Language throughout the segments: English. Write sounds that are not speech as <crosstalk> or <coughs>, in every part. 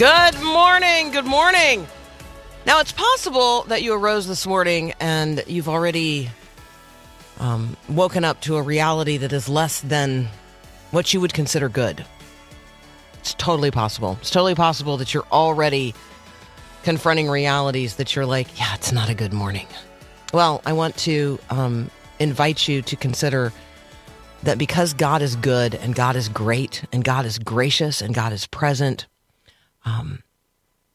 Good morning. Good morning. Now, it's possible that you arose this morning and you've already um, woken up to a reality that is less than what you would consider good. It's totally possible. It's totally possible that you're already confronting realities that you're like, yeah, it's not a good morning. Well, I want to um, invite you to consider that because God is good and God is great and God is gracious and God is present, um,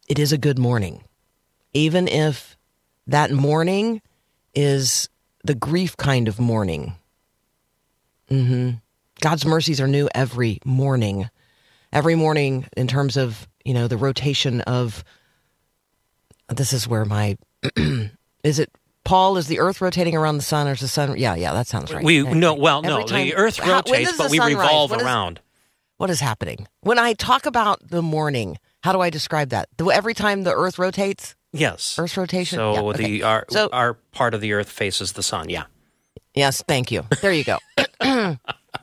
it is a good morning. Even if that morning is the grief kind of mourning. hmm God's mercies are new every morning. Every morning, in terms of, you know, the rotation of this is where my <clears throat> is it Paul is the earth rotating around the sun or is the sun yeah, yeah, that sounds right. We Okay. no, well, Every no. time- the Earth rotates, does but the we revolve What is- around. what is happening? When I talk about the morning, how do I describe that? The- Every time the earth rotates, Yes. Earth rotation? So Yeah, okay. the our So- our part of the Earth faces the sun. Yeah. Yes, thank you. There you go. <coughs> <coughs>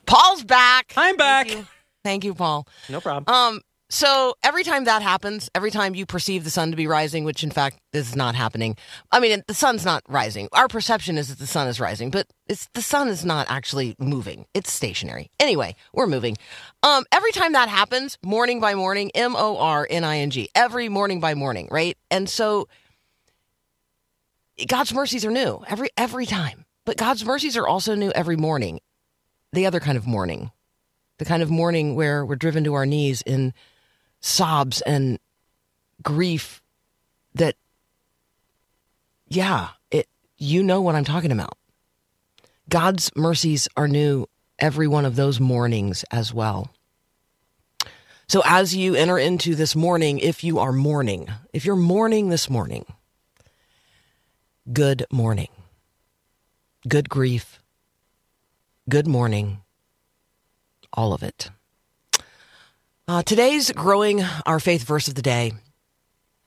Paul's back. I'm back. Thank you, Thank you, Paul. No problem. Um, so every time that happens, every time you perceive the sun to be rising, which in fact is not happening. I mean, the sun's not rising. Our perception is that the sun is rising, but it's the sun is not actually moving. It's stationary. Anyway, we're moving. Um, every time that happens, morning by morning, M O R N I N G, every morning by morning, right? And so God's mercies are new every every time. But God's mercies are also new every morning. The other kind of morning. The kind of morning where we're driven to our knees in sobs and grief that yeah, it you know what I'm talking about. God's mercies are new every one of those mornings as well. So as you enter into this morning, if you are mourning, if you're mourning this morning, good morning. Good grief. Good morning. All of it. Uh, today's growing our faith verse of the day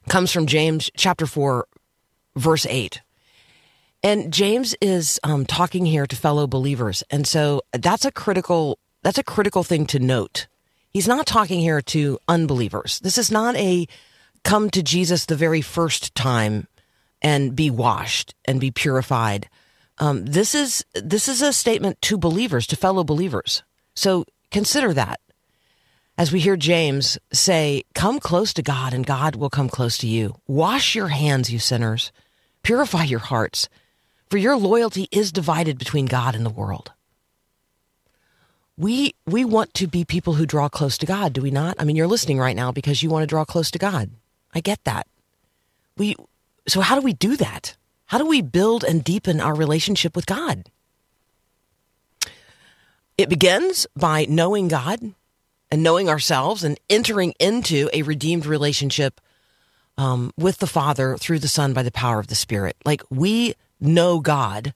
comes from James chapter 4, verse 8. And James is um, talking here to fellow believers. And so that's a critical that's a critical thing to note. He's not talking here to unbelievers. This is not a come to Jesus the very first time and be washed and be purified. Um, this is this is a statement to believers, to fellow believers. So consider that as we hear James say, "Come close to God, and God will come close to you. Wash your hands, you sinners. Purify your hearts, for your loyalty is divided between God and the world." We we want to be people who draw close to God, do we not? I mean, you're listening right now because you want to draw close to God. I get that. We so how do we do that? How do we build and deepen our relationship with God? It begins by knowing God and knowing ourselves and entering into a redeemed relationship um, with the Father through the Son by the power of the Spirit. Like we know God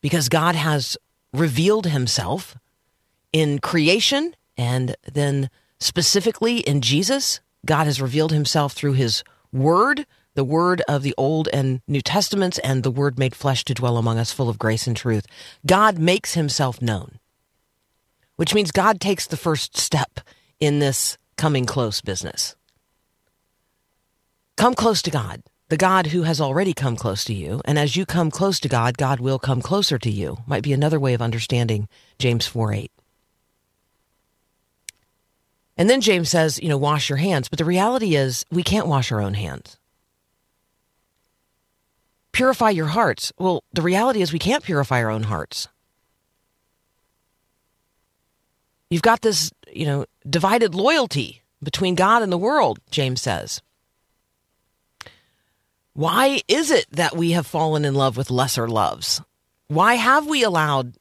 because God has revealed himself in creation and then specifically in Jesus. God has revealed himself through his word, the word of the Old and New Testaments, and the word made flesh to dwell among us, full of grace and truth. God makes himself known, which means God takes the first step in this coming close business. Come close to God, the God who has already come close to you. And as you come close to God, God will come closer to you. Might be another way of understanding James 4 8. And then James says, you know, wash your hands. But the reality is, we can't wash our own hands. Purify your hearts. Well, the reality is, we can't purify our own hearts. You've got this, you know, divided loyalty between God and the world, James says. Why is it that we have fallen in love with lesser loves? Why have we allowed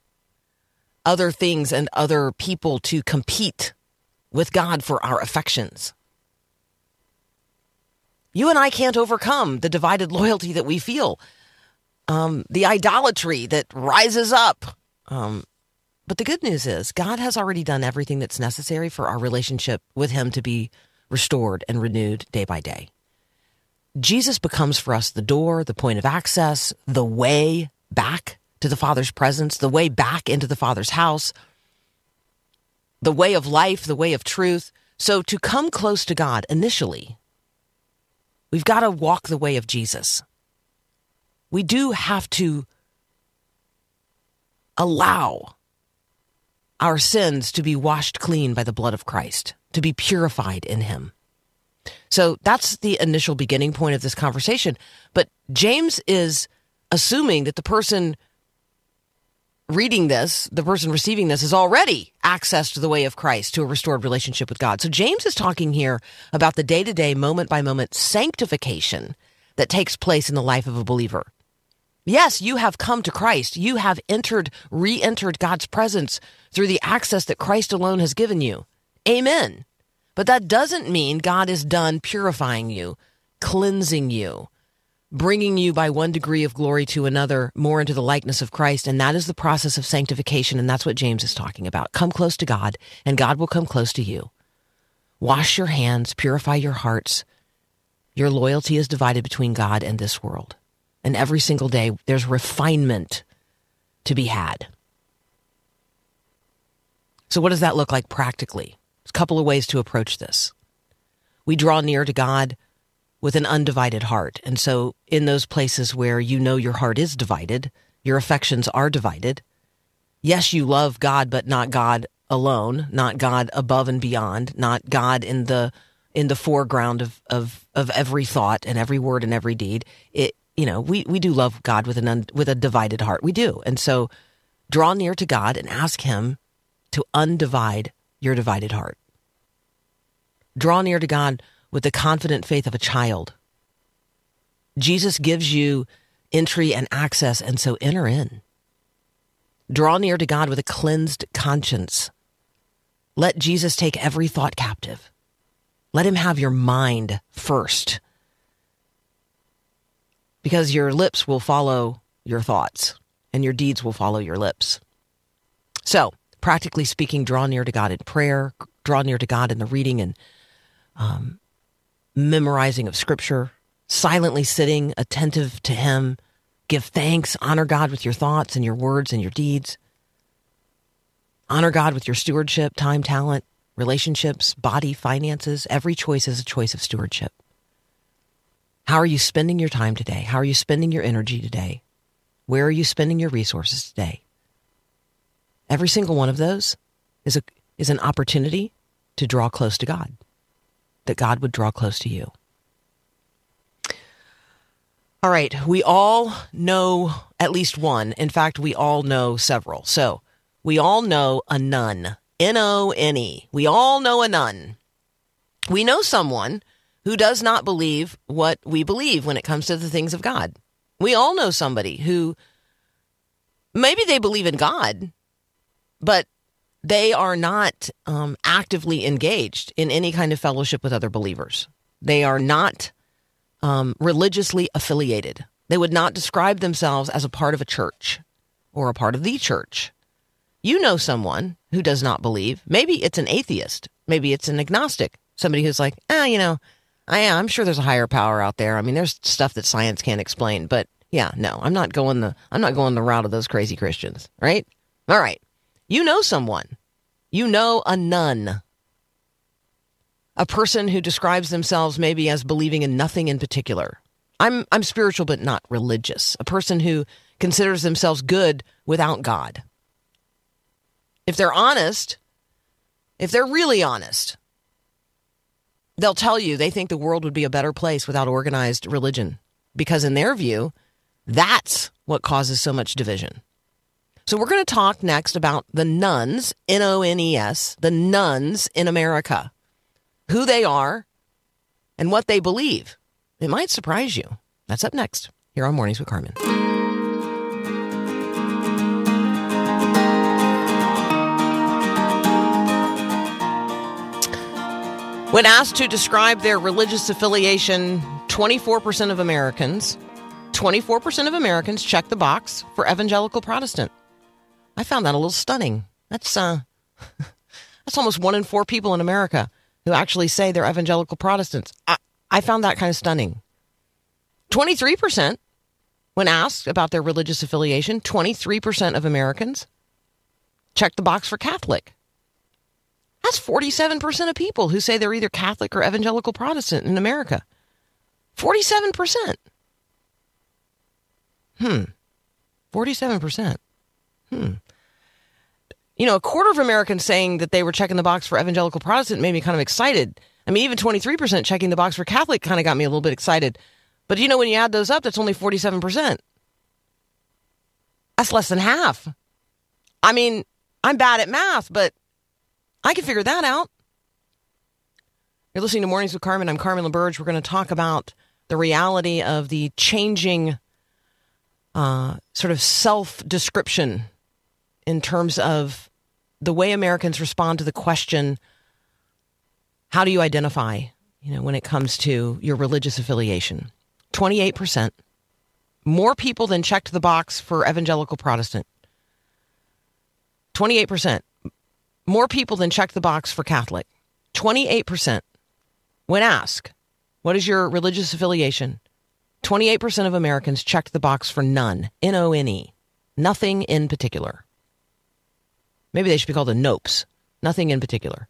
other things and other people to compete with God for our affections? You and I can't overcome the divided loyalty that we feel, um, the idolatry that rises up. Um, but the good news is, God has already done everything that's necessary for our relationship with Him to be restored and renewed day by day. Jesus becomes for us the door, the point of access, the way back to the Father's presence, the way back into the Father's house, the way of life, the way of truth. So to come close to God initially, we've got to walk the way of Jesus. We do have to allow our sins to be washed clean by the blood of Christ, to be purified in Him. So that's the initial beginning point of this conversation. But James is assuming that the person reading this, the person receiving this, is already accessed the way of Christ to a restored relationship with God. So James is talking here about the day to day, moment by moment sanctification that takes place in the life of a believer. Yes, you have come to Christ. You have entered, re entered God's presence through the access that Christ alone has given you. Amen. But that doesn't mean God is done purifying you, cleansing you, bringing you by one degree of glory to another more into the likeness of Christ. And that is the process of sanctification. And that's what James is talking about. Come close to God, and God will come close to you. Wash your hands, purify your hearts. Your loyalty is divided between God and this world. And every single day, there's refinement to be had. So, what does that look like practically? There's a couple of ways to approach this. We draw near to God with an undivided heart. And so, in those places where you know your heart is divided, your affections are divided, yes, you love God, but not God alone, not God above and beyond, not God in the in the foreground of, of, of every thought and every word and every deed. It, you know, we, we do love God with an un, with a divided heart. We do. And so draw near to God and ask him to undivide your divided heart. Draw near to God with the confident faith of a child. Jesus gives you entry and access, and so enter in. Draw near to God with a cleansed conscience. Let Jesus take every thought captive. Let him have your mind first. Because your lips will follow your thoughts, and your deeds will follow your lips. So, practically speaking, draw near to God in prayer, draw near to God in the reading and um, memorizing of Scripture, silently sitting, attentive to Him. Give thanks, honor God with your thoughts and your words and your deeds. Honor God with your stewardship, time, talent, relationships, body, finances. Every choice is a choice of stewardship. How are you spending your time today? How are you spending your energy today? Where are you spending your resources today? Every single one of those is a is an opportunity to draw close to God. That God would draw close to you. All right, we all know at least one. In fact, we all know several. So, we all know a none. N O N E. We all know a none. We know someone who does not believe what we believe when it comes to the things of God. We all know somebody who maybe they believe in God, but they are not um, actively engaged in any kind of fellowship with other believers. They are not um, religiously affiliated. They would not describe themselves as a part of a church or a part of the church. You know someone who does not believe. Maybe it's an atheist. Maybe it's an agnostic. Somebody who's like, ah, you know, I am. I'm sure there's a higher power out there. I mean, there's stuff that science can't explain, but yeah, no, I'm not going the I'm not going the route of those crazy Christians, right? All right. You know someone. You know a none. A person who describes themselves maybe as believing in nothing in particular. I'm I'm spiritual but not religious. A person who considers themselves good without God. If they're honest, if they're really honest, they'll tell you they think the world would be a better place without organized religion because in their view, that's what causes so much division. So we're going to talk next about the nones, N O N E S, the nones in America, who they are and what they believe. It might surprise you. That's up next here on Mornings with Carmen. When asked to describe their religious affiliation, 24% of Americans, 24% of Americans check the box for evangelical Protestant. I found that a little stunning. That's uh <laughs> that's almost one in 4 people in America who actually say they're evangelical Protestants. I, I found that kind of stunning. 23% when asked about their religious affiliation, 23% of Americans check the box for Catholic. That's 47% of people who say they're either Catholic or evangelical Protestant in America. 47%. Hmm. 47%. Hmm. You know, a quarter of Americans saying that they were checking the box for evangelical Protestant made me kind of excited. I mean, even 23% checking the box for Catholic kind of got me a little bit excited. But you know, when you add those up, that's only 47%. That's less than half. I mean, I'm bad at math, but I can figure that out. You're listening to Mornings with Carmen. I'm Carmen LaBerge. We're going to talk about the reality of the changing uh, sort of self description in terms of the way Americans respond to the question how do you identify, you know, when it comes to your religious affiliation? 28%. More people than checked the box for evangelical Protestant. 28%. More people than checked the box for Catholic. 28%. When asked, what is your religious affiliation? 28% of Americans checked the box for none. N O N E. Nothing in particular. Maybe they should be called a nopes. Nothing in particular.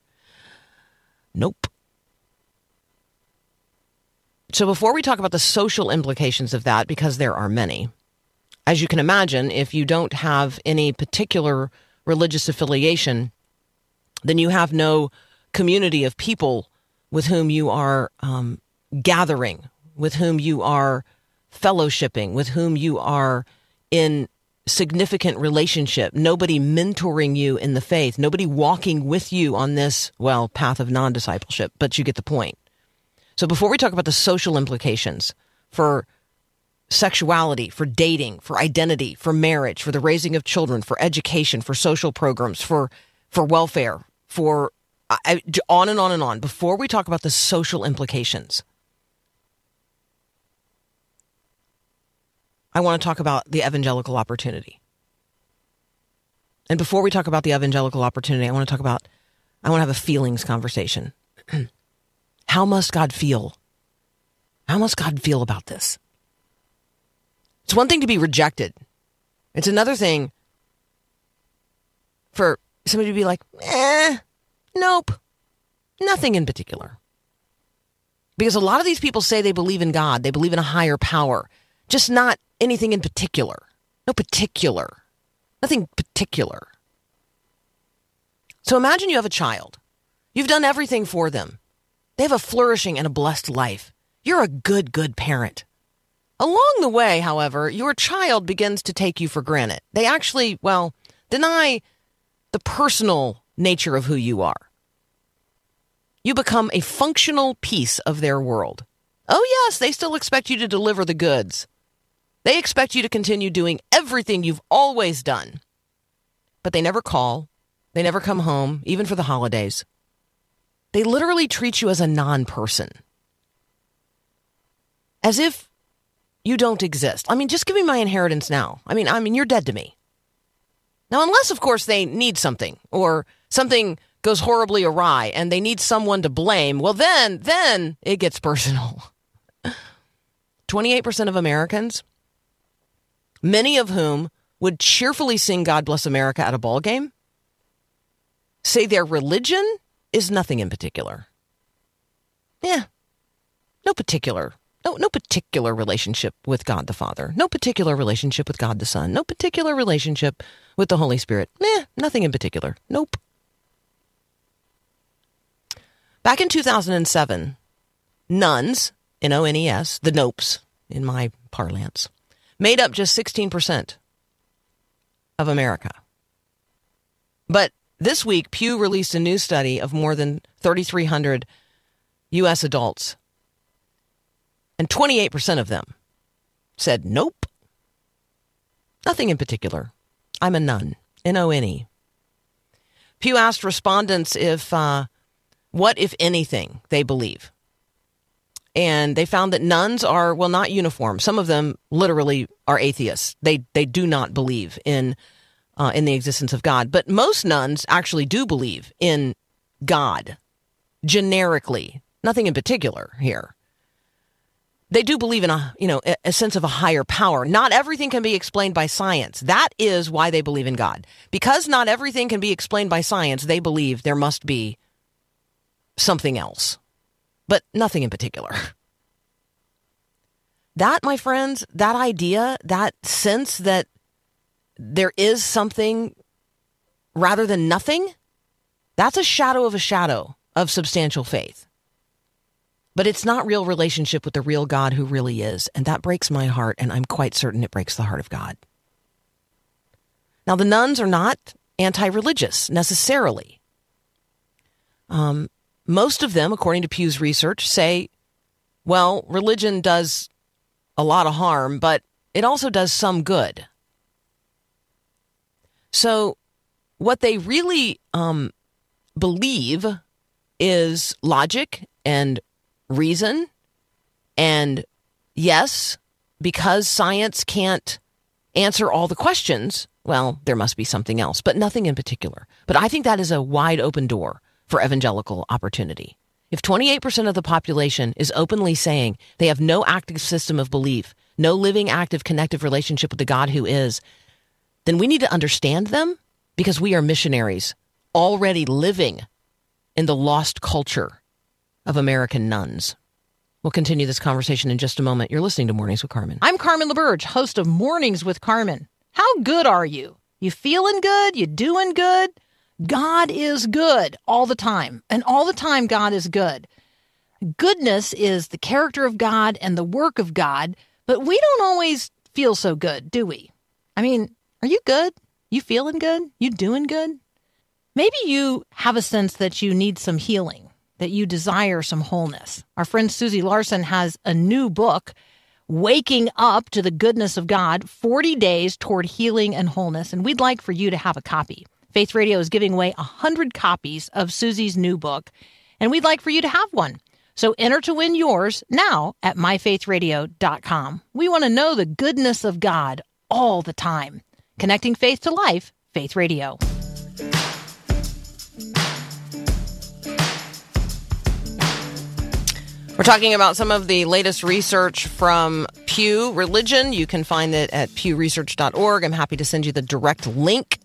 Nope. So before we talk about the social implications of that, because there are many, as you can imagine, if you don't have any particular religious affiliation, then you have no community of people with whom you are um, gathering, with whom you are fellowshipping, with whom you are in significant relationship, nobody mentoring you in the faith, nobody walking with you on this, well, path of non discipleship, but you get the point. So before we talk about the social implications for sexuality, for dating, for identity, for marriage, for the raising of children, for education, for social programs, for for welfare, for I, on and on and on. Before we talk about the social implications, I want to talk about the evangelical opportunity. And before we talk about the evangelical opportunity, I want to talk about, I want to have a feelings conversation. <clears throat> How must God feel? How must God feel about this? It's one thing to be rejected, it's another thing for somebody to be like, eh, nope, nothing in particular. Because a lot of these people say they believe in God, they believe in a higher power, just not anything in particular. No particular. Nothing particular. So imagine you have a child. You've done everything for them. They have a flourishing and a blessed life. You're a good, good parent. Along the way, however, your child begins to take you for granted. They actually, well, deny the personal nature of who you are. You become a functional piece of their world. Oh, yes, they still expect you to deliver the goods. They expect you to continue doing everything you've always done. But they never call, they never come home, even for the holidays. They literally treat you as a non person. As if you don't exist. I mean, just give me my inheritance now. I mean, I mean, you're dead to me. Now, unless, of course, they need something or something goes horribly awry and they need someone to blame, well, then, then it gets <laughs> personal. 28% of Americans many of whom would cheerfully sing God Bless America at a ball game, say their religion is nothing in particular. Yeah, no particular, no, no particular relationship with God the Father, no particular relationship with God the Son, no particular relationship with the Holy Spirit. Eh, nothing in particular. Nope. Back in 2007, nones, N O N E S, the nopes in my parlance, made up just 16% of America. But this week, Pew released a new study of more than 3,300 U.S. adults, and 28% of them said, nope. Nothing in particular. I'm a none. N O N E. Pew asked respondents if, uh, what, if anything, they believe. And they found that nones are, well, not uniform. Some of them literally are atheists. They, they do not believe in, uh, in the existence of God. But most nones actually do believe in God, generically. Nothing in particular here they do believe in a you know a, sense of a higher power. Not everything can be explained by science. That is why they believe in god. Because not everything can be explained by science they believe there must be something else but nothing in particular. <laughs> That my friends that idea that sense that there is something rather than nothing that's a shadow of a shadow of substantial faith but it's not real relationship with the real God who really is. And that breaks my heart, and I'm quite certain it breaks the heart of God. Now, the nones are not anti religious necessarily. Um, most of them, according to Pew's research, say, well, religion does a lot of harm, but it also does some good. So, what they really um, believe is logic and reason. And yes, because science can't answer all the questions, well, there must be something else, but nothing in particular. But I think that is a wide open door for evangelical opportunity. If 28% of the population is openly saying they have no active system of belief, no living, active, connective relationship with the God who is, then we need to understand them because we are missionaries already living in the lost culture of American nones. We'll continue this conversation in just a moment. You're listening to Mornings with Carmen. I'm Carmen LaBerge, host of Mornings with Carmen. How good are you? You feeling good? You doing good? God is good all the time. And all the time, God is good. Goodness is the character of God and the work of God, but we don't always feel so good, do we? I mean, are you good? You feeling good? You doing good? Maybe you have a sense that you need some healing that you desire some wholeness. Our friend Susie Larson has a new book, Waking Up to the Goodness of God 40 Days Toward Healing and Wholeness. And we'd like for you to have a copy. Faith Radio is giving away 100 copies of Susie's new book, and we'd like for you to have one. So enter to win yours now at myfaithradio.com. We want to know the goodness of God all the time. Connecting faith to life, Faith Radio. We're talking about some of the latest research from Pew Religion. You can find it at pewresearch.org. I'm happy to send you the direct link.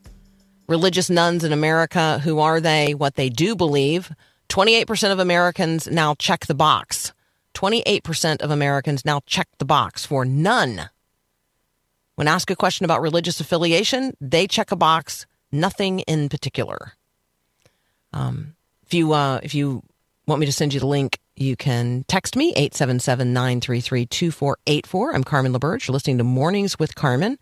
Religious nones in America, who are they, what they do believe. 28% of Americans now check the box. 28% of Americans now check the box for none. When asked a question about religious affiliation, they check a box, nothing in particular. Um, if you uh, if you want me to send you the link, you can text me, 877 933 2484. I'm Carmen LaBerge. You're listening to Mornings with Carmen.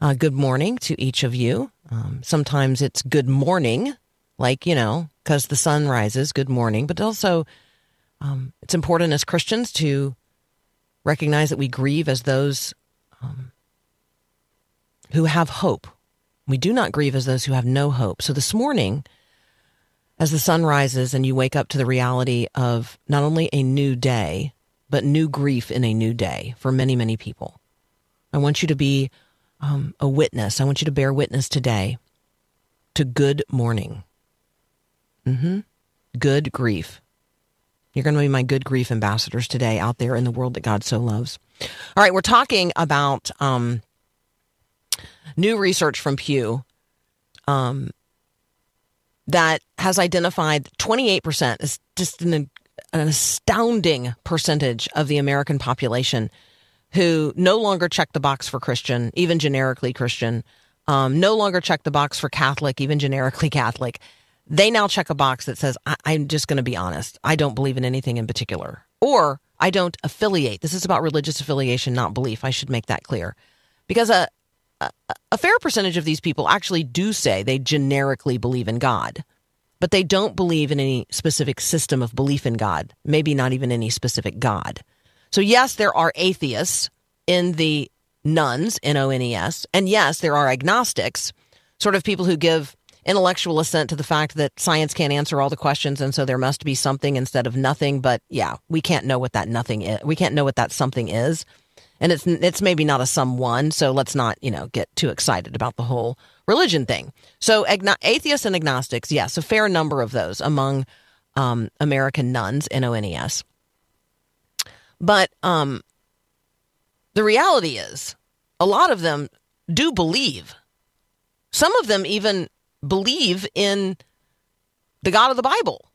Uh, good morning to each of you. Um, sometimes it's good morning, like, you know, because the sun rises, good morning. But also, um, it's important as Christians to recognize that we grieve as those um, who have hope. We do not grieve as those who have no hope. So this morning, as the sun rises and you wake up to the reality of not only a new day, but new grief in a new day for many, many people. I want you to be um, a witness. I want you to bear witness today to good mourning. Mm-hmm. Good grief. You're going to be my good grief ambassadors today out there in the world that God so loves. All right, we're talking about um, new research from Pew um, that has identified 28% is just an, an astounding percentage of the American population who no longer check the box for Christian, even generically Christian, um, no longer check the box for Catholic, even generically <laughs> Catholic. They now check a box that says, I- I'm just going to be honest. I don't believe in anything in particular. Or I don't affiliate. This is about religious affiliation, not belief. I should make that clear. Because a, a fair percentage of these people actually do say they generically believe in God, but they don't believe in any specific system of belief in God, maybe not even any specific God. So, yes, there are atheists in the nones, N O N E S. And yes, there are agnostics, sort of people who give intellectual assent to the fact that science can't answer all the questions and so there must be something instead of nothing but yeah we can't know what that nothing is we can't know what that something is and it's it's maybe not a someone so let's not you know get too excited about the whole religion thing. So agno- atheists and agnostics yes a fair number of those among um, american nones n-o-n-e-s but um, the reality is a lot of them do believe. Some of them even believe in the God of the Bible,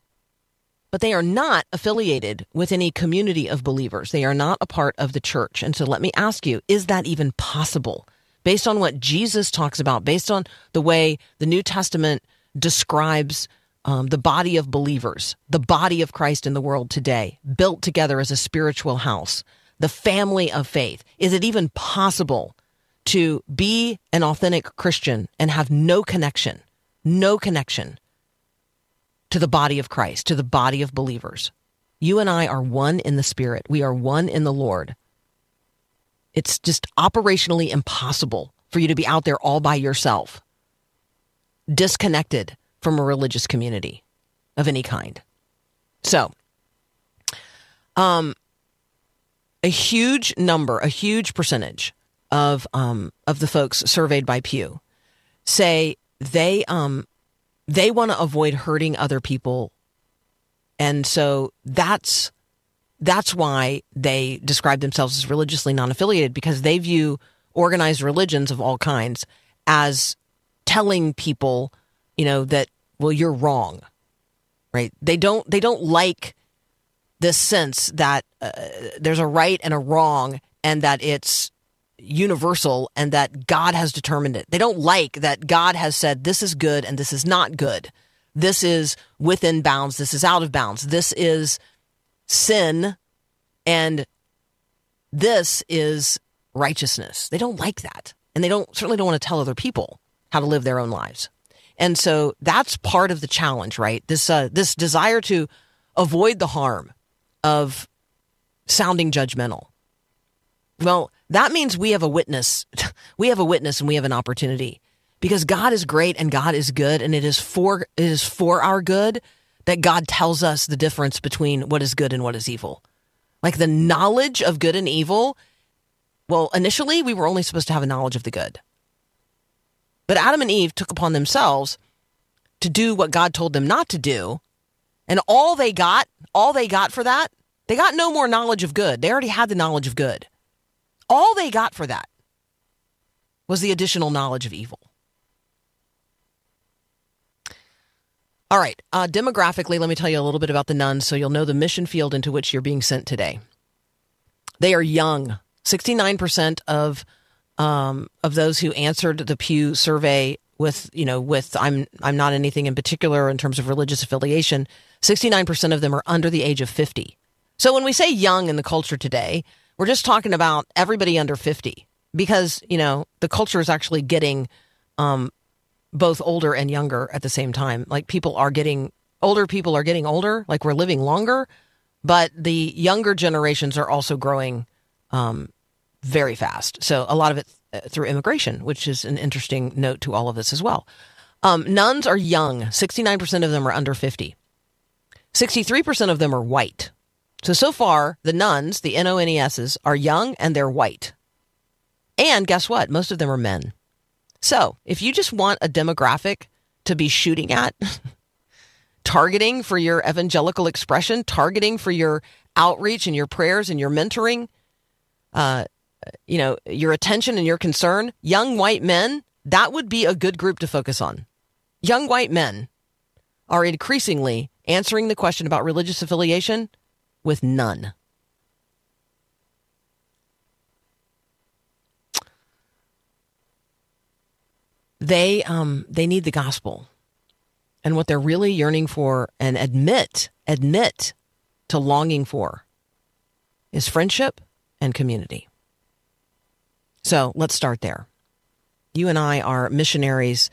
but they are not affiliated with any community of believers. They are not a part of the church. And so let me ask you, is that even possible? Based on what Jesus talks about, based on the way the New Testament describes um, the body of believers, the body of Christ in the world today, built together as a spiritual house, the family of faith, is it even possible to be an authentic Christian and have no connection no connection to the body of Christ, to the body of believers. You and I are one in the Spirit. We are one in the Lord. It's just operationally impossible for you to be out there all by yourself, disconnected from a religious community of any kind. So, um, a huge number, a huge percentage of um, of the folks surveyed by Pew say they um they want to avoid hurting other people. And so that's that's why they describe themselves as religiously non-affiliated because they view organized religions of all kinds as telling people you know that well you're wrong right? They don't they don't like this sense that uh, there's a right and a wrong and that it's universal and that God has determined it. They don't like that God has said this is good and this is not good. This is within bounds. This is out of bounds. This is sin and this is righteousness. They don't like that. And they don't certainly don't want to tell other people how to live their own lives. And so that's part of the challenge, right? This uh, this desire to avoid the harm of sounding judgmental. Well, that means we have a witness. <laughs> We have a witness and we have an opportunity because God is great and God is good and it is for it is for our good that God tells us the difference between what is good and what is evil. Like the knowledge of good and evil. Well, initially we were only supposed to have a knowledge of the good. But Adam and Eve took upon themselves to do what God told them not to do. And all they got, all they got for that, they got no more knowledge of good. They already had the knowledge of good. All they got for that was the additional knowledge of evil. All right, uh, demographically, let me tell you a little bit about the nones so you'll know the mission field into which you're being sent today. They are young. 69% of um, of those who answered the Pew survey with, you know, with I'm I'm not anything in particular in terms of religious affiliation, 69% of them are under the age of 50. So when we say young in the culture today, we're just talking about everybody under 50 because, you know, the culture is actually getting um, both older and younger at the same time. Like people are getting older, people are getting older, like we're living longer, but the younger generations are also growing um, very fast. So a lot of it uh, through immigration, which is an interesting note to all of this as well. Um, nones are young. 69% of them are under 50. 63% of them are white. So, so far, the nones, the N-O-N-E-S's, are young and they're white. And guess what? Most of them are men. So, if you just want a demographic to be shooting at, <laughs> targeting for your evangelical expression, targeting for your outreach and your prayers and your mentoring, uh, you know, your attention and your concern, young white men, that would be a good group to focus on. Young white men are increasingly answering the question about religious affiliation with none. They um they need the gospel. And what they're really yearning for and admit, admit to longing for is friendship and community. So let's start there. You and I are missionaries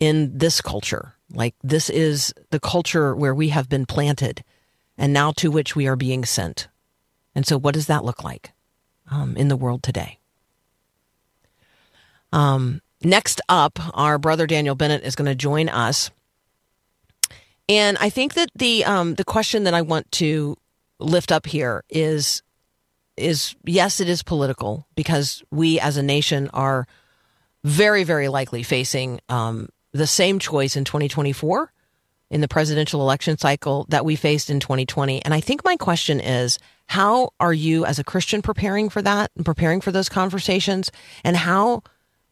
in this culture. Like this is the culture where we have been planted and now to which we are being sent. And so, what does that look like? um, in the world today. Um, next up, our brother Daniel Bennett is going to join us, and I think that the um, the question that I want to lift up here is is yes, it is political because we as a nation are very, very likely facing um, the same choice in 2024 in the presidential election cycle that we faced in 2020. And I think my question is how are you as a Christian preparing for that and preparing for those conversations? And how,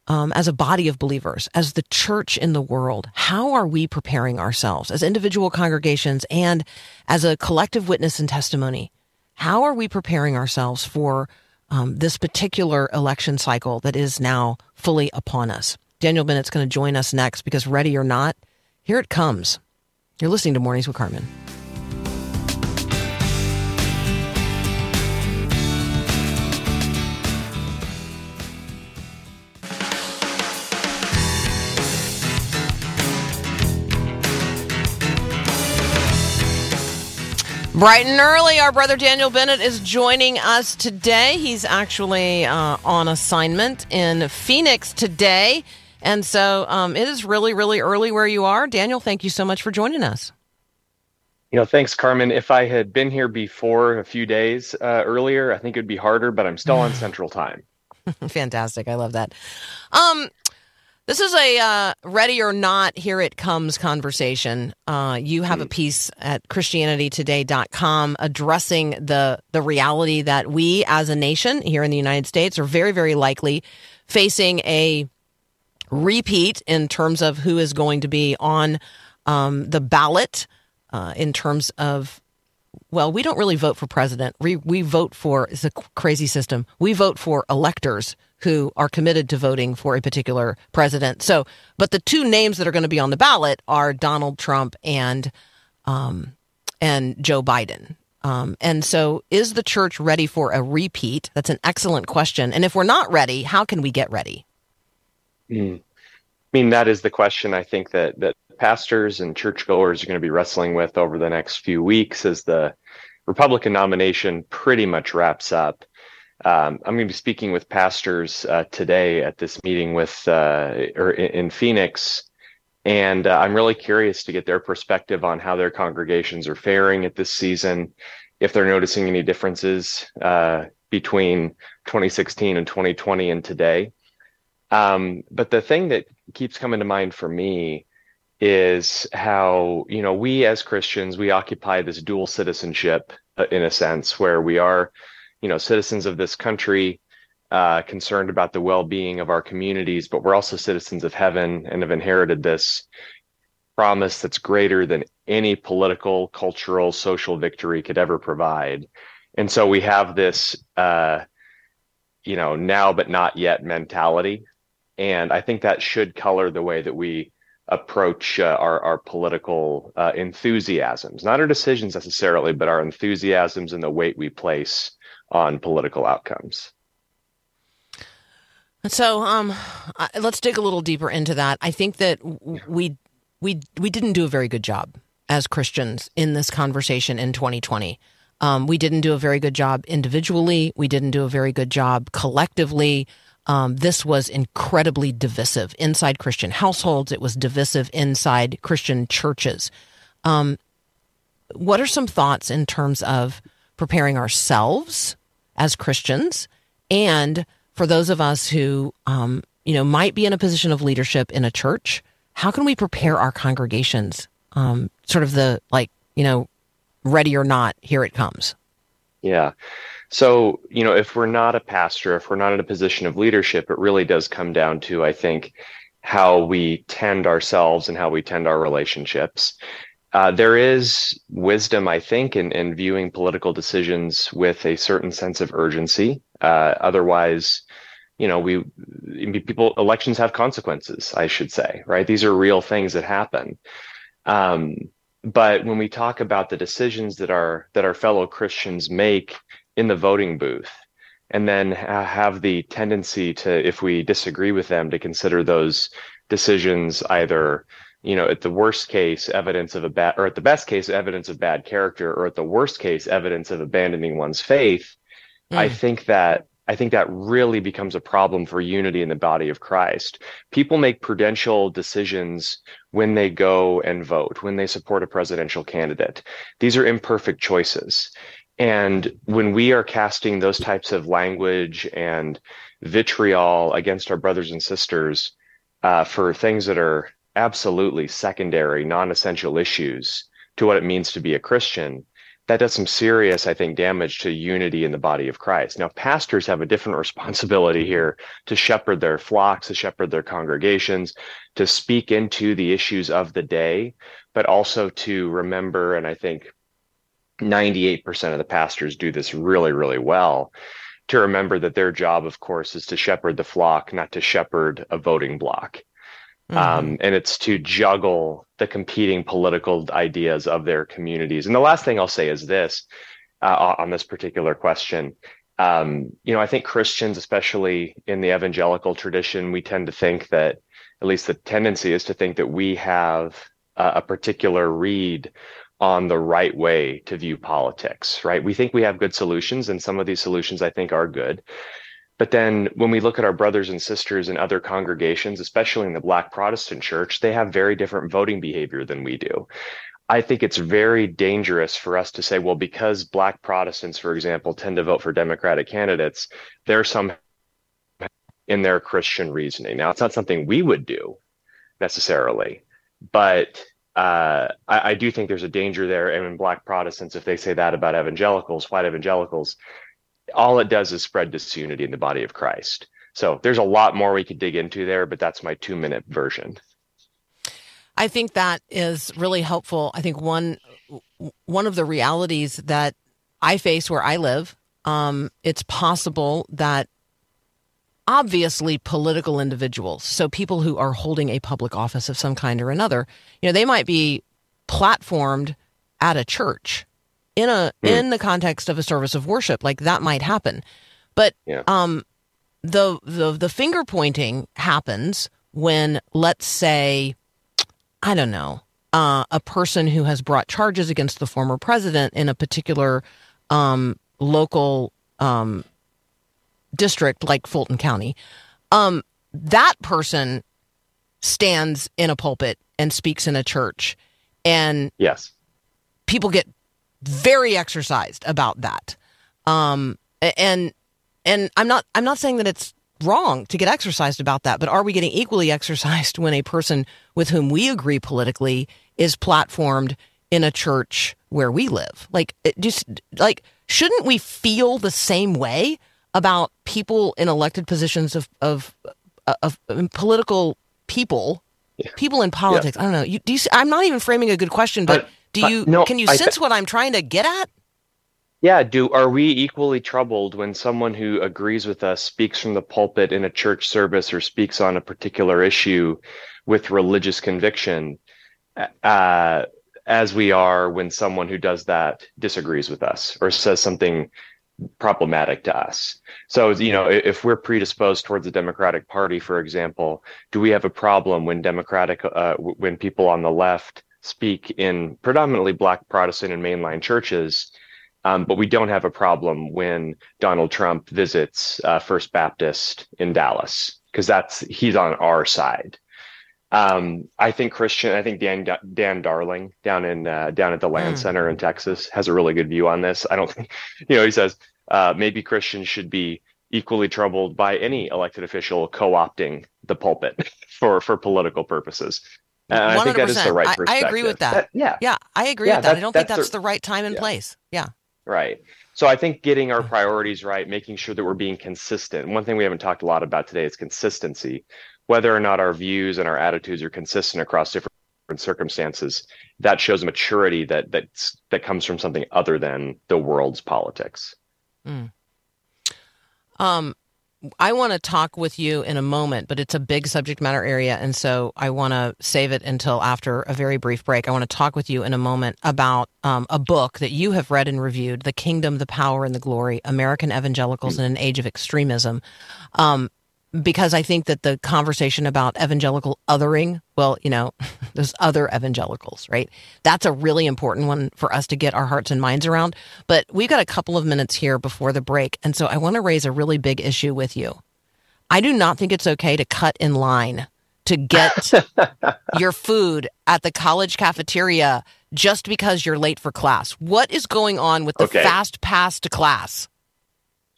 um, as a body of believers, as the church in the world, how are we preparing ourselves as individual congregations and as a collective witness and testimony? How are we preparing ourselves for um, this particular election cycle that is now fully upon us? Daniel Bennett's going to join us next because, ready or not, here it comes. You're listening to Mornings with Carmen. Bright and early, our brother Daniel Bennett is joining us today. He's actually uh, on assignment in Phoenix today. And so um, it is really, really early where you are. Daniel, thank you so much for joining us. You know, thanks, Carmen. If I had been here before a few days uh, earlier, I think it'd be harder, but I'm still on <laughs> Central Time. Fantastic. I love that. Um, this is a uh, ready or not, here it comes conversation. Uh, you have a piece at ChristianityToday.com addressing the, the reality that we as a nation here in the United States are very, very likely facing a repeat in terms of who is going to be on um, the ballot uh, in terms of well, we don't really vote for president. We we vote for it's a crazy system. We vote for electors who are committed to voting for a particular president. So, but the two names that are going to be on the ballot are Donald Trump and um, and Joe Biden. Um, and so, is the church ready for a repeat? That's an excellent question. And if we're not ready, how can we get ready? Mm. I mean, that is the question I think that that pastors and churchgoers are going to be wrestling with over the next few weeks as the Republican nomination pretty much wraps up. Um, I'm going to be speaking with pastors uh, today at this meeting with uh, or in, in Phoenix, and uh, I'm really curious to get their perspective on how their congregations are faring at this season, if they're noticing any differences uh, between 2016 and 2020 and today. Um, but the thing that keeps coming to mind for me is how you know we as Christians we occupy this dual citizenship uh, in a sense where we are you know citizens of this country uh, concerned about the well-being of our communities but we're also citizens of heaven and have inherited this promise that's greater than any political cultural social victory could ever provide. And so we have this uh, you know now but not yet mentality and i think that should color the way that we approach uh, our, our political uh, enthusiasms, not our decisions necessarily, but our enthusiasms and the weight we place on political outcomes. So, um, let's dig a little deeper into that. I think that we we we didn't do a very good job as Christians in this conversation in 2020. Um, we didn't do a very good job individually. We didn't do a very good job collectively. Um, this was incredibly divisive inside Christian households. It was divisive inside Christian churches. Um, what are some thoughts in terms of preparing ourselves as Christians and for those of us who, um, you know, might be in a position of leadership in a church? How can we prepare our congregations? Um, sort of the like, you know, ready or not, here it comes. Yeah. So, you know, if we're not a pastor, if we're not in a position of leadership, it really does come down to, I think, how we tend ourselves and how we tend our relationships. Uh, there is wisdom, I think, in, in viewing political decisions with a certain sense of urgency. Uh, otherwise, you know, we people elections have consequences. I should say, right? These are real things that happen. Um, but when we talk about the decisions that our that our fellow Christians make in the voting booth and then have the tendency to if we disagree with them to consider those decisions either you know at the worst case evidence of a bad or at the best case evidence of bad character or at the worst case evidence of abandoning one's faith mm. i think that I think that really becomes a problem for unity in the body of Christ. People make prudential decisions when they go and vote, when they support a presidential candidate. These are imperfect choices. And when we are casting those types of language and vitriol against our brothers and sisters uh, for things that are absolutely secondary, non essential issues to what it means to be a Christian, that does some serious, I think, damage to unity in the body of Christ. Now, pastors have a different <laughs> responsibility here to shepherd their flocks, to shepherd their congregations, to speak into the issues of the day, but also to remember, and I think 98% of the pastors do this really, really well, to remember that their job, of course, is to shepherd the flock, not to shepherd a voting block. Mm-hmm. Um, and it's to juggle the competing political ideas of their communities. And the last thing I'll say is this uh, on this particular question. Um, you know, I think Christians, especially in the evangelical tradition, we tend to think that, at least the tendency is to think that we have a, a particular read on the right way to view politics, right? We think we have good solutions, and some of these solutions I think are good. But then when we look at our brothers and sisters in other congregations, especially in the Black Protestant church, they have very different voting behavior than we do. I think it's very dangerous for us to say, well, because Black Protestants, for example, tend to vote for Democratic candidates, there's some in their Christian reasoning. Now, it's not something we would do necessarily, but uh, I, I, do think there's a danger there. And in Black Protestants, if they say that about evangelicals, white evangelicals, all it does is spread disunity in the body of Christ. So there's a lot more we could dig into there, but that's my two minute version. I think that is really helpful. I think one one of the realities that I face where I live, um, it's possible that obviously political individuals, so people who are holding a public office of some kind or another, you know, they might be platformed at a church in a mm. in the context of a service of worship like that might happen but yeah. um the the the finger pointing happens when let's say i don't know uh, a person who has brought charges against the former president in a particular um, local um, district like Fulton County, um, that person stands in a pulpit and speaks in a church, and yes, people get very exercised about that. Um, and and I'm not I'm not saying that it's wrong to get exercised about that, but are we getting equally <laughs> exercised when a person with whom we agree politically is platformed in a church where we live? Like just like shouldn't we feel the same way about people in elected positions of of of, of political people, yeah. people in politics? Yeah. I don't know. You, do you, I'm not even framing a good question, but, but do you no, can you I sense th- what I'm trying to get at? Yeah, do are we equally troubled when someone who agrees with us speaks from the pulpit in a church service or speaks on a particular issue with religious conviction uh, as we are when someone who does that disagrees with us or says something problematic to us. So, you know, if we're predisposed towards the Democratic Party, for example, do we have a problem when Democratic, uh, when people on the left speak in predominantly Black Protestant and mainline churches. Um, but we don't have a problem when Donald Trump visits uh, First Baptist in Dallas because that's he's on our side. Um, I think Christian, I think Dan Dan Darling down in uh, down at the Land mm. Center in Texas has a really good view on this. I don't think, <laughs> you know, he says uh, maybe Christians should be equally troubled by any elected official co-opting the pulpit <laughs> for for political purposes. And I think that is the right perspective. I, I agree with that. that. Yeah. Yeah, I agree yeah, with that. that. I don't think that's the, the, right time and yeah. place. Yeah. Right. So I think getting our priorities right, making sure that we're being consistent. One thing we haven't talked a lot about today is consistency. Whether or not our views and our attitudes are consistent across different circumstances, that shows maturity that that's, that comes from something other than the world's politics. Mm. Um, I want to talk with you in a moment, but it's a big subject matter area. And so I want to save it until after a very brief break. I want to talk with you in a moment about um, a book that you have read and reviewed The Kingdom, the Power, and the Glory American Evangelicals in an Age of Extremism. Um, because I think that the conversation about evangelical othering, well, you know, <laughs> there's other evangelicals, right? That's a really important one for us to get our hearts and minds around. But we've got a couple of minutes here before the break. And so I want to raise a really big issue with you. I do not think it's okay to cut in line to get <laughs> your food at the college cafeteria just because you're late for class. What is going on with the Okay. fast pass to class?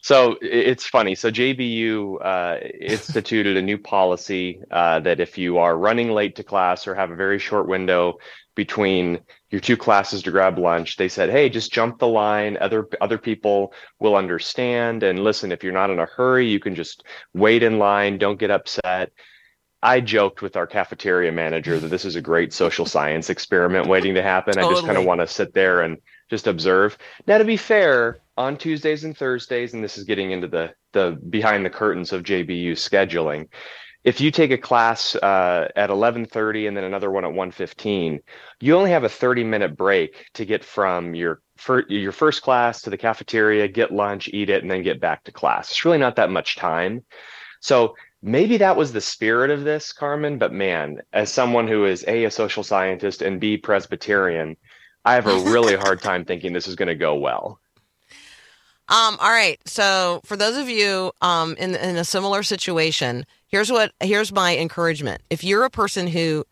So it's funny. So JBU uh, instituted a new policy uh, that if you are running late to class or have a very short window between your two classes to grab lunch, they said, "Hey, just jump the line. Other other people will understand. And listen, if you're not in a hurry, you can just wait in line. Don't get upset." I joked with our cafeteria manager that this is a great social science experiment waiting to happen. I just kind of want to sit there and just observe. Now, to be fair, on Tuesdays and Thursdays, and this is getting into the the behind the curtains of JBU scheduling. If you take a class uh, at 11:30 and then another one at 1:15, you only have a 30 minute break to get from your fir- your first class to the cafeteria, get lunch, eat it, and then get back to class. It's really not that much time. So maybe that was the spirit of this, Carmen. But man, as someone who is a a social scientist and b Presbyterian, I have a really hard time thinking this is going to go well. Um, all right. So for those of you um, in in a similar situation, here's what here's my encouragement. If you're a person who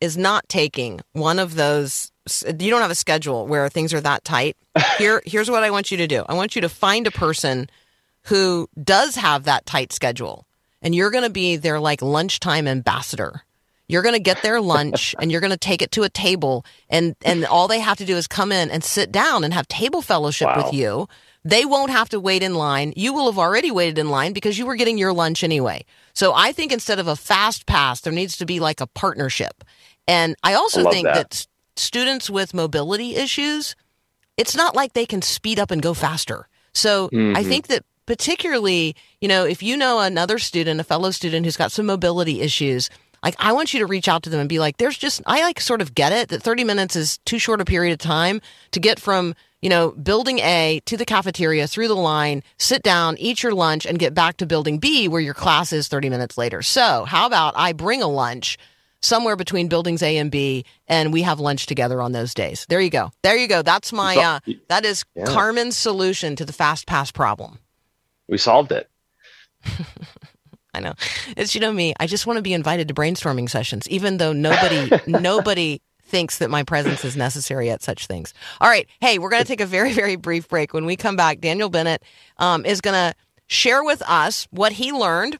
is not taking one of those, you don't have a schedule where things are that tight. <laughs> Here, here's what I want you to do. I want you to find a person who does have that tight schedule, and you're going to be their like lunchtime ambassador. You're going to get their lunch <laughs> and you're going to take it to a table and and all they have to do is come in and sit down and have table fellowship Wow. with you. They won't have to wait in line. You will have already waited in line because you were getting your lunch anyway. So I think instead of a fast pass, there needs to be like a partnership. And I also I think that. that students with mobility issues, it's not like they can speed up and go faster. So I Mhm. think that particularly, you know, if you know another student, a fellow student who's got some mobility issues, like I want you to reach out to them and be like, there's just, I like sort of get it that 30 minutes is too short a period of time to get from, you know, building A to the cafeteria through the line, sit down, eat your lunch, and get back to building B where your class is 30 minutes later. So how about I bring a lunch somewhere between buildings A and B and we have lunch together on those days. There you go. There you go. That's my, uh, that is Yeah. Carmen's solution to the fast pass problem. We solved it. <laughs> I know. It's you know me. I just want to be invited to brainstorming sessions, even though nobody <laughs> nobody thinks that my presence is necessary at such things. All right. Hey, we're going to take a very very brief break. When we come back, Daniel Bennett um, is going to share with us what he learned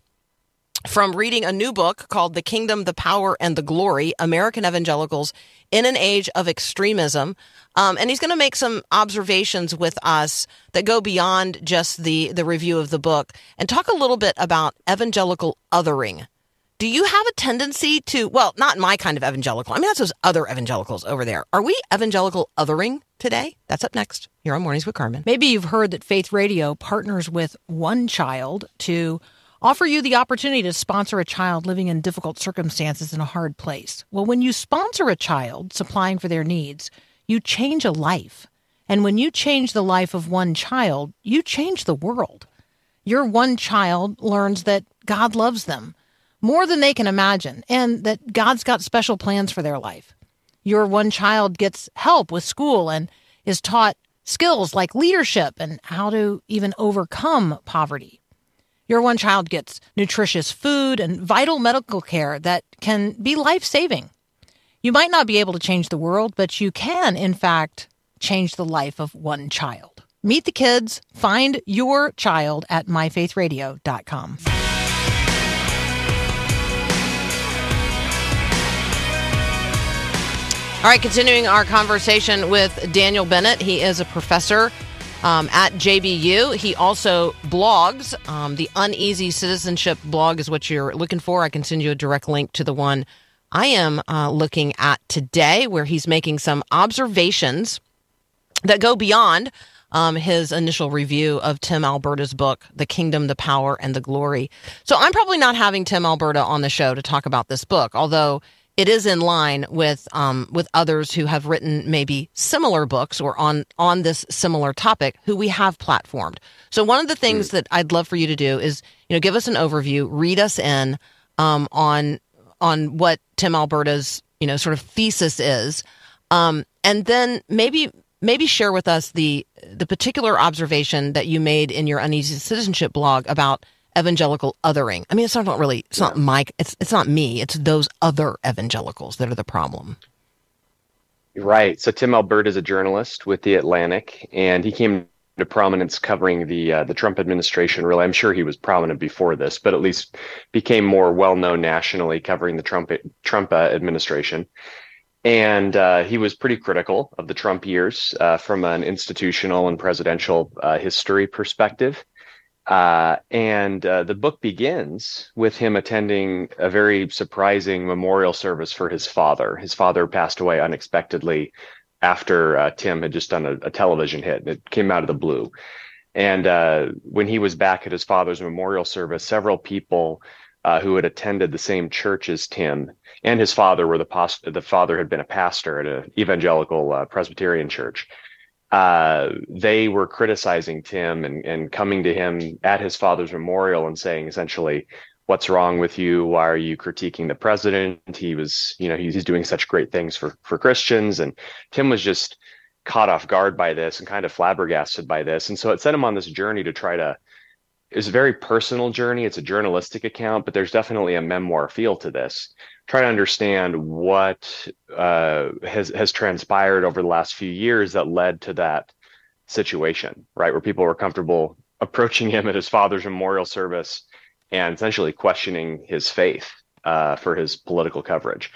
from reading a new book called The Kingdom, the Power, and the Glory American Evangelicals in an Age of Extremism. Um, and he's going to make some observations with us that go beyond just the, the review of the book and talk a little bit about evangelical othering. Do you have a tendency to, well, not my kind of evangelical. I mean, that's those other evangelicals over there. Are we evangelical othering today? That's up next here on Mornings with Carmen. Maybe you've heard that Faith Radio partners with One Child to offer you the opportunity to sponsor a child living in difficult circumstances in a hard place. Well, when you sponsor a child supplying for their needs, you change a life. And when you change the life of one child, you change the world. Your one child learns that God loves them more than they can imagine and that God's got special plans for their life. Your one child gets help with school and is taught skills like leadership and how to even overcome poverty. Your one child gets nutritious food and vital medical care that can be life saving. You might not be able to change the world, but you can, in fact, change the life of one child. Meet the kids, find your child at myfaithradio.com. All right, continuing our conversation with Daniel Bennett. He is a professor um, at JBU. He also blogs. Um, the Uneasy Citizenship blog is what you're looking for. I can send you a direct link to the one I am uh, looking at today, where he's making some observations that go beyond um, his initial review of Tim Alberta's book, The Kingdom, the Power, and the Glory. So I'm probably not having Tim Alberta on the show to talk about this book, although it is in line with um, with others who have written maybe similar books or on on this similar topic who we have platformed. So one of the things that I'd love for you to do is you know give us an overview, read us in um, on on what Tim Alberta's you know sort of thesis is, um, and then maybe maybe share with us the the particular observation that you made in your uneasy citizenship blog about evangelical othering. I mean, it's not really it's not Mike. It's it's not me. It's those other evangelicals that are the problem. Right. So Tim Alberta is a journalist with the Atlantic, and he came to prominence covering the uh, the Trump administration. Really, I'm sure he was prominent before this, but at least became more well known nationally covering the Trump Trump uh, administration. And uh, he was pretty critical of the Trump years uh, from an institutional and presidential uh, history perspective. Uh, and uh, the book begins with him attending a very surprising memorial service for his father. His father passed away unexpectedly after uh, Tim had just done a, a, television hit. It came out of the blue. And uh, when he was back at his father's memorial service, several people uh, who had attended the same church as Tim and his father were the past- the father had been a pastor at an evangelical uh, Presbyterian church uh, they were criticizing Tim and, and coming to him at his father's memorial and saying essentially, what's wrong with you? Why are you critiquing the president? He was, you know, he's, he's doing such great things for, for Christians. And Tim was just caught off guard by this and kind of flabbergasted by this. And so it sent him on this journey to try to, it's a very personal journey. It's a journalistic account, but there's definitely a memoir feel to this try to understand what uh, has has transpired over the last few years that led to that situation, right, where people were comfortable approaching <laughs> him at his father's memorial service and essentially questioning his faith uh, for his political coverage.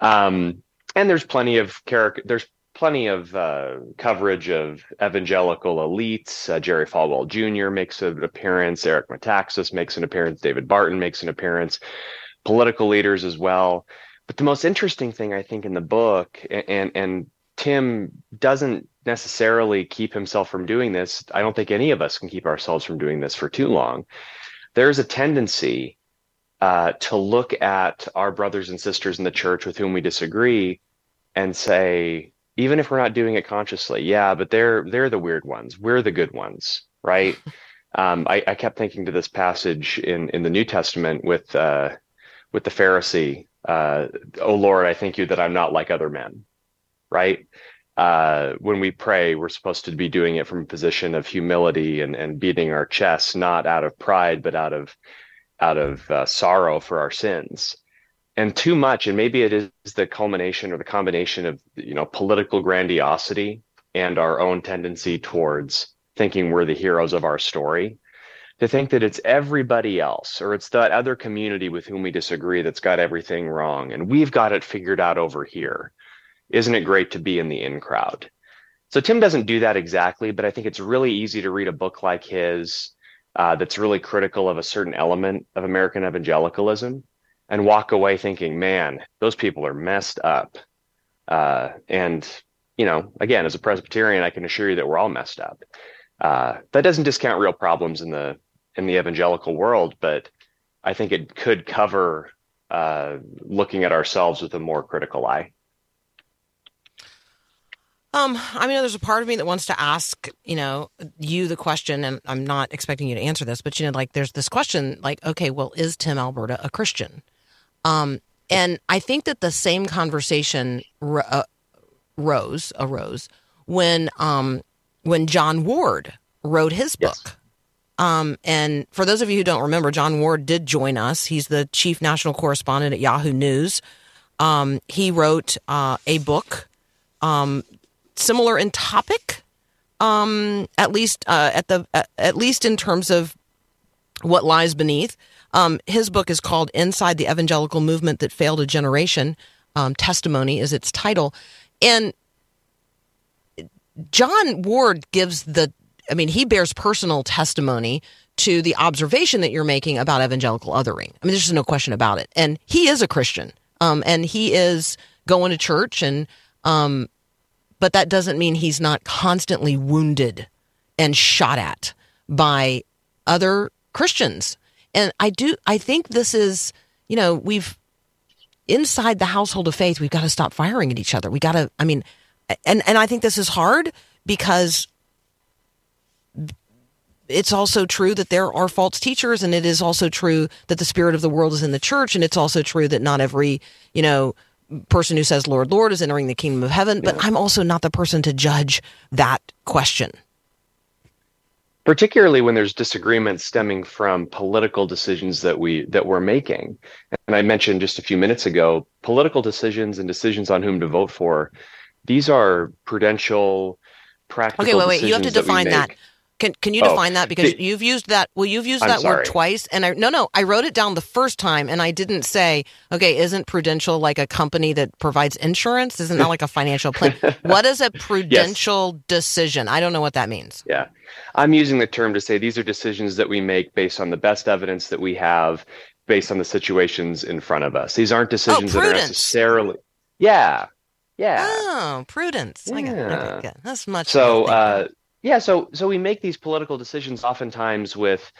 Um, and there's plenty of character. There's plenty of uh, coverage of evangelical elites. Uh, Jerry Falwell Jr. makes an appearance. Eric Metaxas makes an appearance. David Barton makes an appearance political leaders as well. But the most interesting thing I think in the book, and and Tim doesn't necessarily keep himself from doing this. I don't think any of us can keep ourselves from doing this for too long. There's a tendency uh, to look at our brothers and sisters in the church with whom we disagree and say, even if we're not doing it consciously, yeah, but they're they're the weird ones. We're the good ones, right? <laughs> um, I, I, kept thinking to this passage in in the New Testament with uh, with the Pharisee, uh, "Oh Lord, I thank you that I'm not like other men." Right? Uh, when we pray, we're supposed to be doing it from a position of humility and, and beating our chests, not out of pride, but out of out of uh, sorrow for our sins. And too much, and maybe it is the culmination or the combination of you know political grandiosity and our own tendency towards thinking we're the heroes of our story to think that it's everybody else or it's that other community with whom we disagree that's got everything wrong and we've got it figured out over here. Isn't it great to be in the in crowd? So Tim doesn't do that exactly, but I think it's really easy to read a book like his uh, that's really critical of a certain element of American evangelicalism and walk away thinking, man, those people are messed up. Uh, and, you know, again, as a Presbyterian, I can assure you that we're all messed up. Uh, that doesn't discount real problems in the in the evangelical world, but I think it could cover uh, looking at ourselves with a more critical eye. Um, I mean, there's a part of me that wants to ask, you know, you the question, and I'm not expecting you to answer this, but you know, like there's this question, like, okay, well, is Tim Alberta a Christian? Um, and I think that the same conversation uh, rose arose when um when Jon Ward wrote his book. Yes. Um, and for those of you who don't remember, Jon Ward did join us. He's the chief national correspondent at Yahoo News. Um, he wrote uh, a book um, similar in topic, um, at least uh, at the at least in terms of what lies beneath. Um, his book is called "Inside the Evangelical Movement That Failed a Generation." Um, testimony is its title, and Jon Ward gives the I mean, he bears personal testimony to the observation that you're making about evangelical othering. I mean, there's just no question about it. And he is a Christian, um, and he is going to church, and um, but that doesn't mean he's not constantly wounded and shot at by other Christians. And I do, I think this is, you know, we've inside the household of faith, we've got to stop firing at each other. We got to, I mean, and and I think this is hard because it's also true that there are false teachers and it is also true that the spirit of the world is in the church and it's also true that not every you know person who says lord lord is entering the kingdom of heaven. But i'm also not the person to judge that question particularly when there's disagreement stemming from political decisions that we that we're making and i mentioned just a few minutes ago political decisions and decisions on whom to vote for these are prudential practical okay wait wait you have to that define that make. Can, can you Oh, define that because the- you've used that well you've used I'm that word twice and i no no i wrote it down the first time and i didn't say okay isn't prudential like a company that provides insurance isn't that like a financial plan <laughs> what is a prudential decision i don't know what that means Yeah. I'm using the term to say these are decisions that we make based on the best evidence that we have based on the situations in front of us. These aren't decisions that are necessarily Yeah. Yeah. oh prudence I got it. Yeah. okay that's much so uh yeah, so so we make these political decisions oftentimes with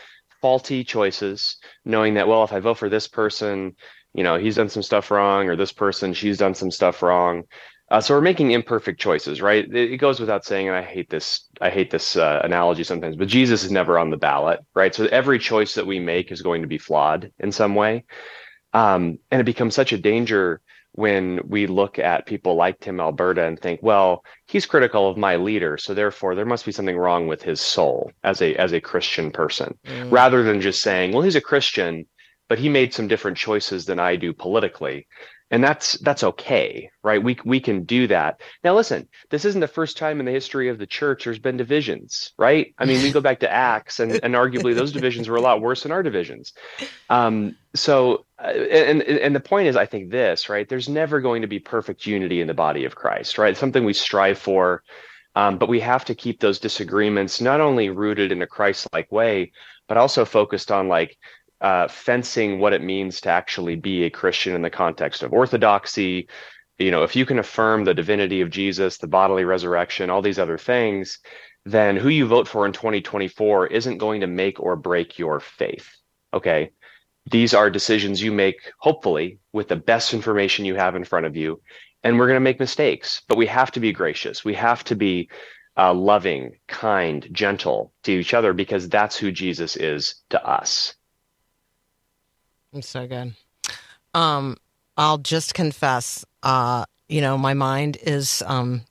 faulty choices, knowing that well, if I vote for this person, you know, he's done some stuff wrong, or this person, she's done some stuff wrong. Uh, so we're making imperfect choices, right? It, it goes without saying, and I hate this. I hate this uh, analogy sometimes, but Jesus is never on the ballot, right? So every choice that we make is going to be flawed in some way, um, and it becomes such a danger when we look at people like Tim Alberta and think, well, he's critical of my leader, so therefore there must be something wrong with his soul as a as a Christian person, Mm. rather than just saying, well, he's a Christian, but he made some different choices than I do politically. And that's that's okay, right? We we can do that. Now listen, this isn't the first time in the history of the church there's been divisions, right? I mean, we go back to <laughs> Acts and, and arguably those divisions were a lot worse than our divisions. Um, so uh, and and the point is I think this, right? There's never going to be perfect unity in the body of Christ, right? It's something we strive for. Um, but we have to keep those disagreements not only rooted in a Christ-like way, but also focused on like uh, fencing what it means to actually be a Christian in the context of orthodoxy. You know, if you can affirm the divinity of Jesus, the bodily resurrection, all these other things, then who you vote for in 2024 isn't going to make or break your faith. Okay. These are decisions you make, hopefully, with the best information you have in front of you. And we're going to make mistakes, but we have to be gracious. We have to be uh, loving, kind, gentle to each other because that's who Jesus is to us. It's so good. Um, I'll just confess, uh, you know, my mind is um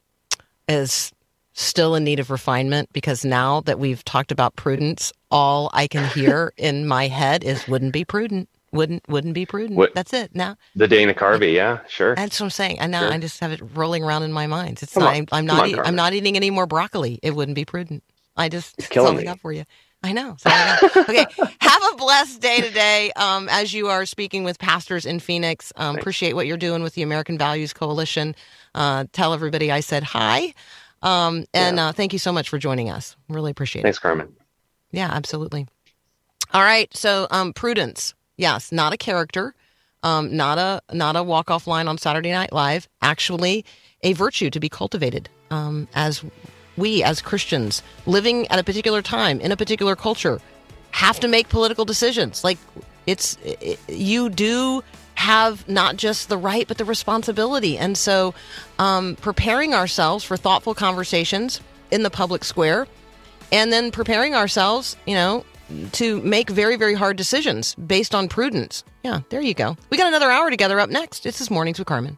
is still in need of refinement because now that we've talked about prudence, all I can <laughs> hear in my head is wouldn't be prudent. Wouldn't wouldn't be prudent. What- That's it. Now The Dana Carvey, yeah, sure. that's what I'm saying. And now Sure. I just have it rolling around in my mind. It's Come not. on. I'm, I'm not. eat- I'm not eating any more broccoli. It wouldn't be prudent. I just It's killing me. up for you. I know. So I know. <laughs> okay. Have a blessed day today. Um, as you are speaking with pastors in Phoenix, um, appreciate what you're doing with the American Values Coalition. Uh, tell everybody I said hi. Um, and Yeah. uh, thank you so much for joining us. Really appreciate it. Thanks, Carmen. Yeah, absolutely. All right. So, um, prudence. Yes, not a character, um, not a not a walk off line on Saturday Night Live. Actually, a virtue to be cultivated um, as we as Christians living at a particular time in a particular culture have to make political decisions. Like it's it, you do have not just the right but the responsibility, and so um, preparing ourselves for thoughtful conversations in the public square and then preparing ourselves, you know, to make very, very hard decisions based on prudence. Yeah, there you go. We got another hour together up next. This is Mornings with Carmen.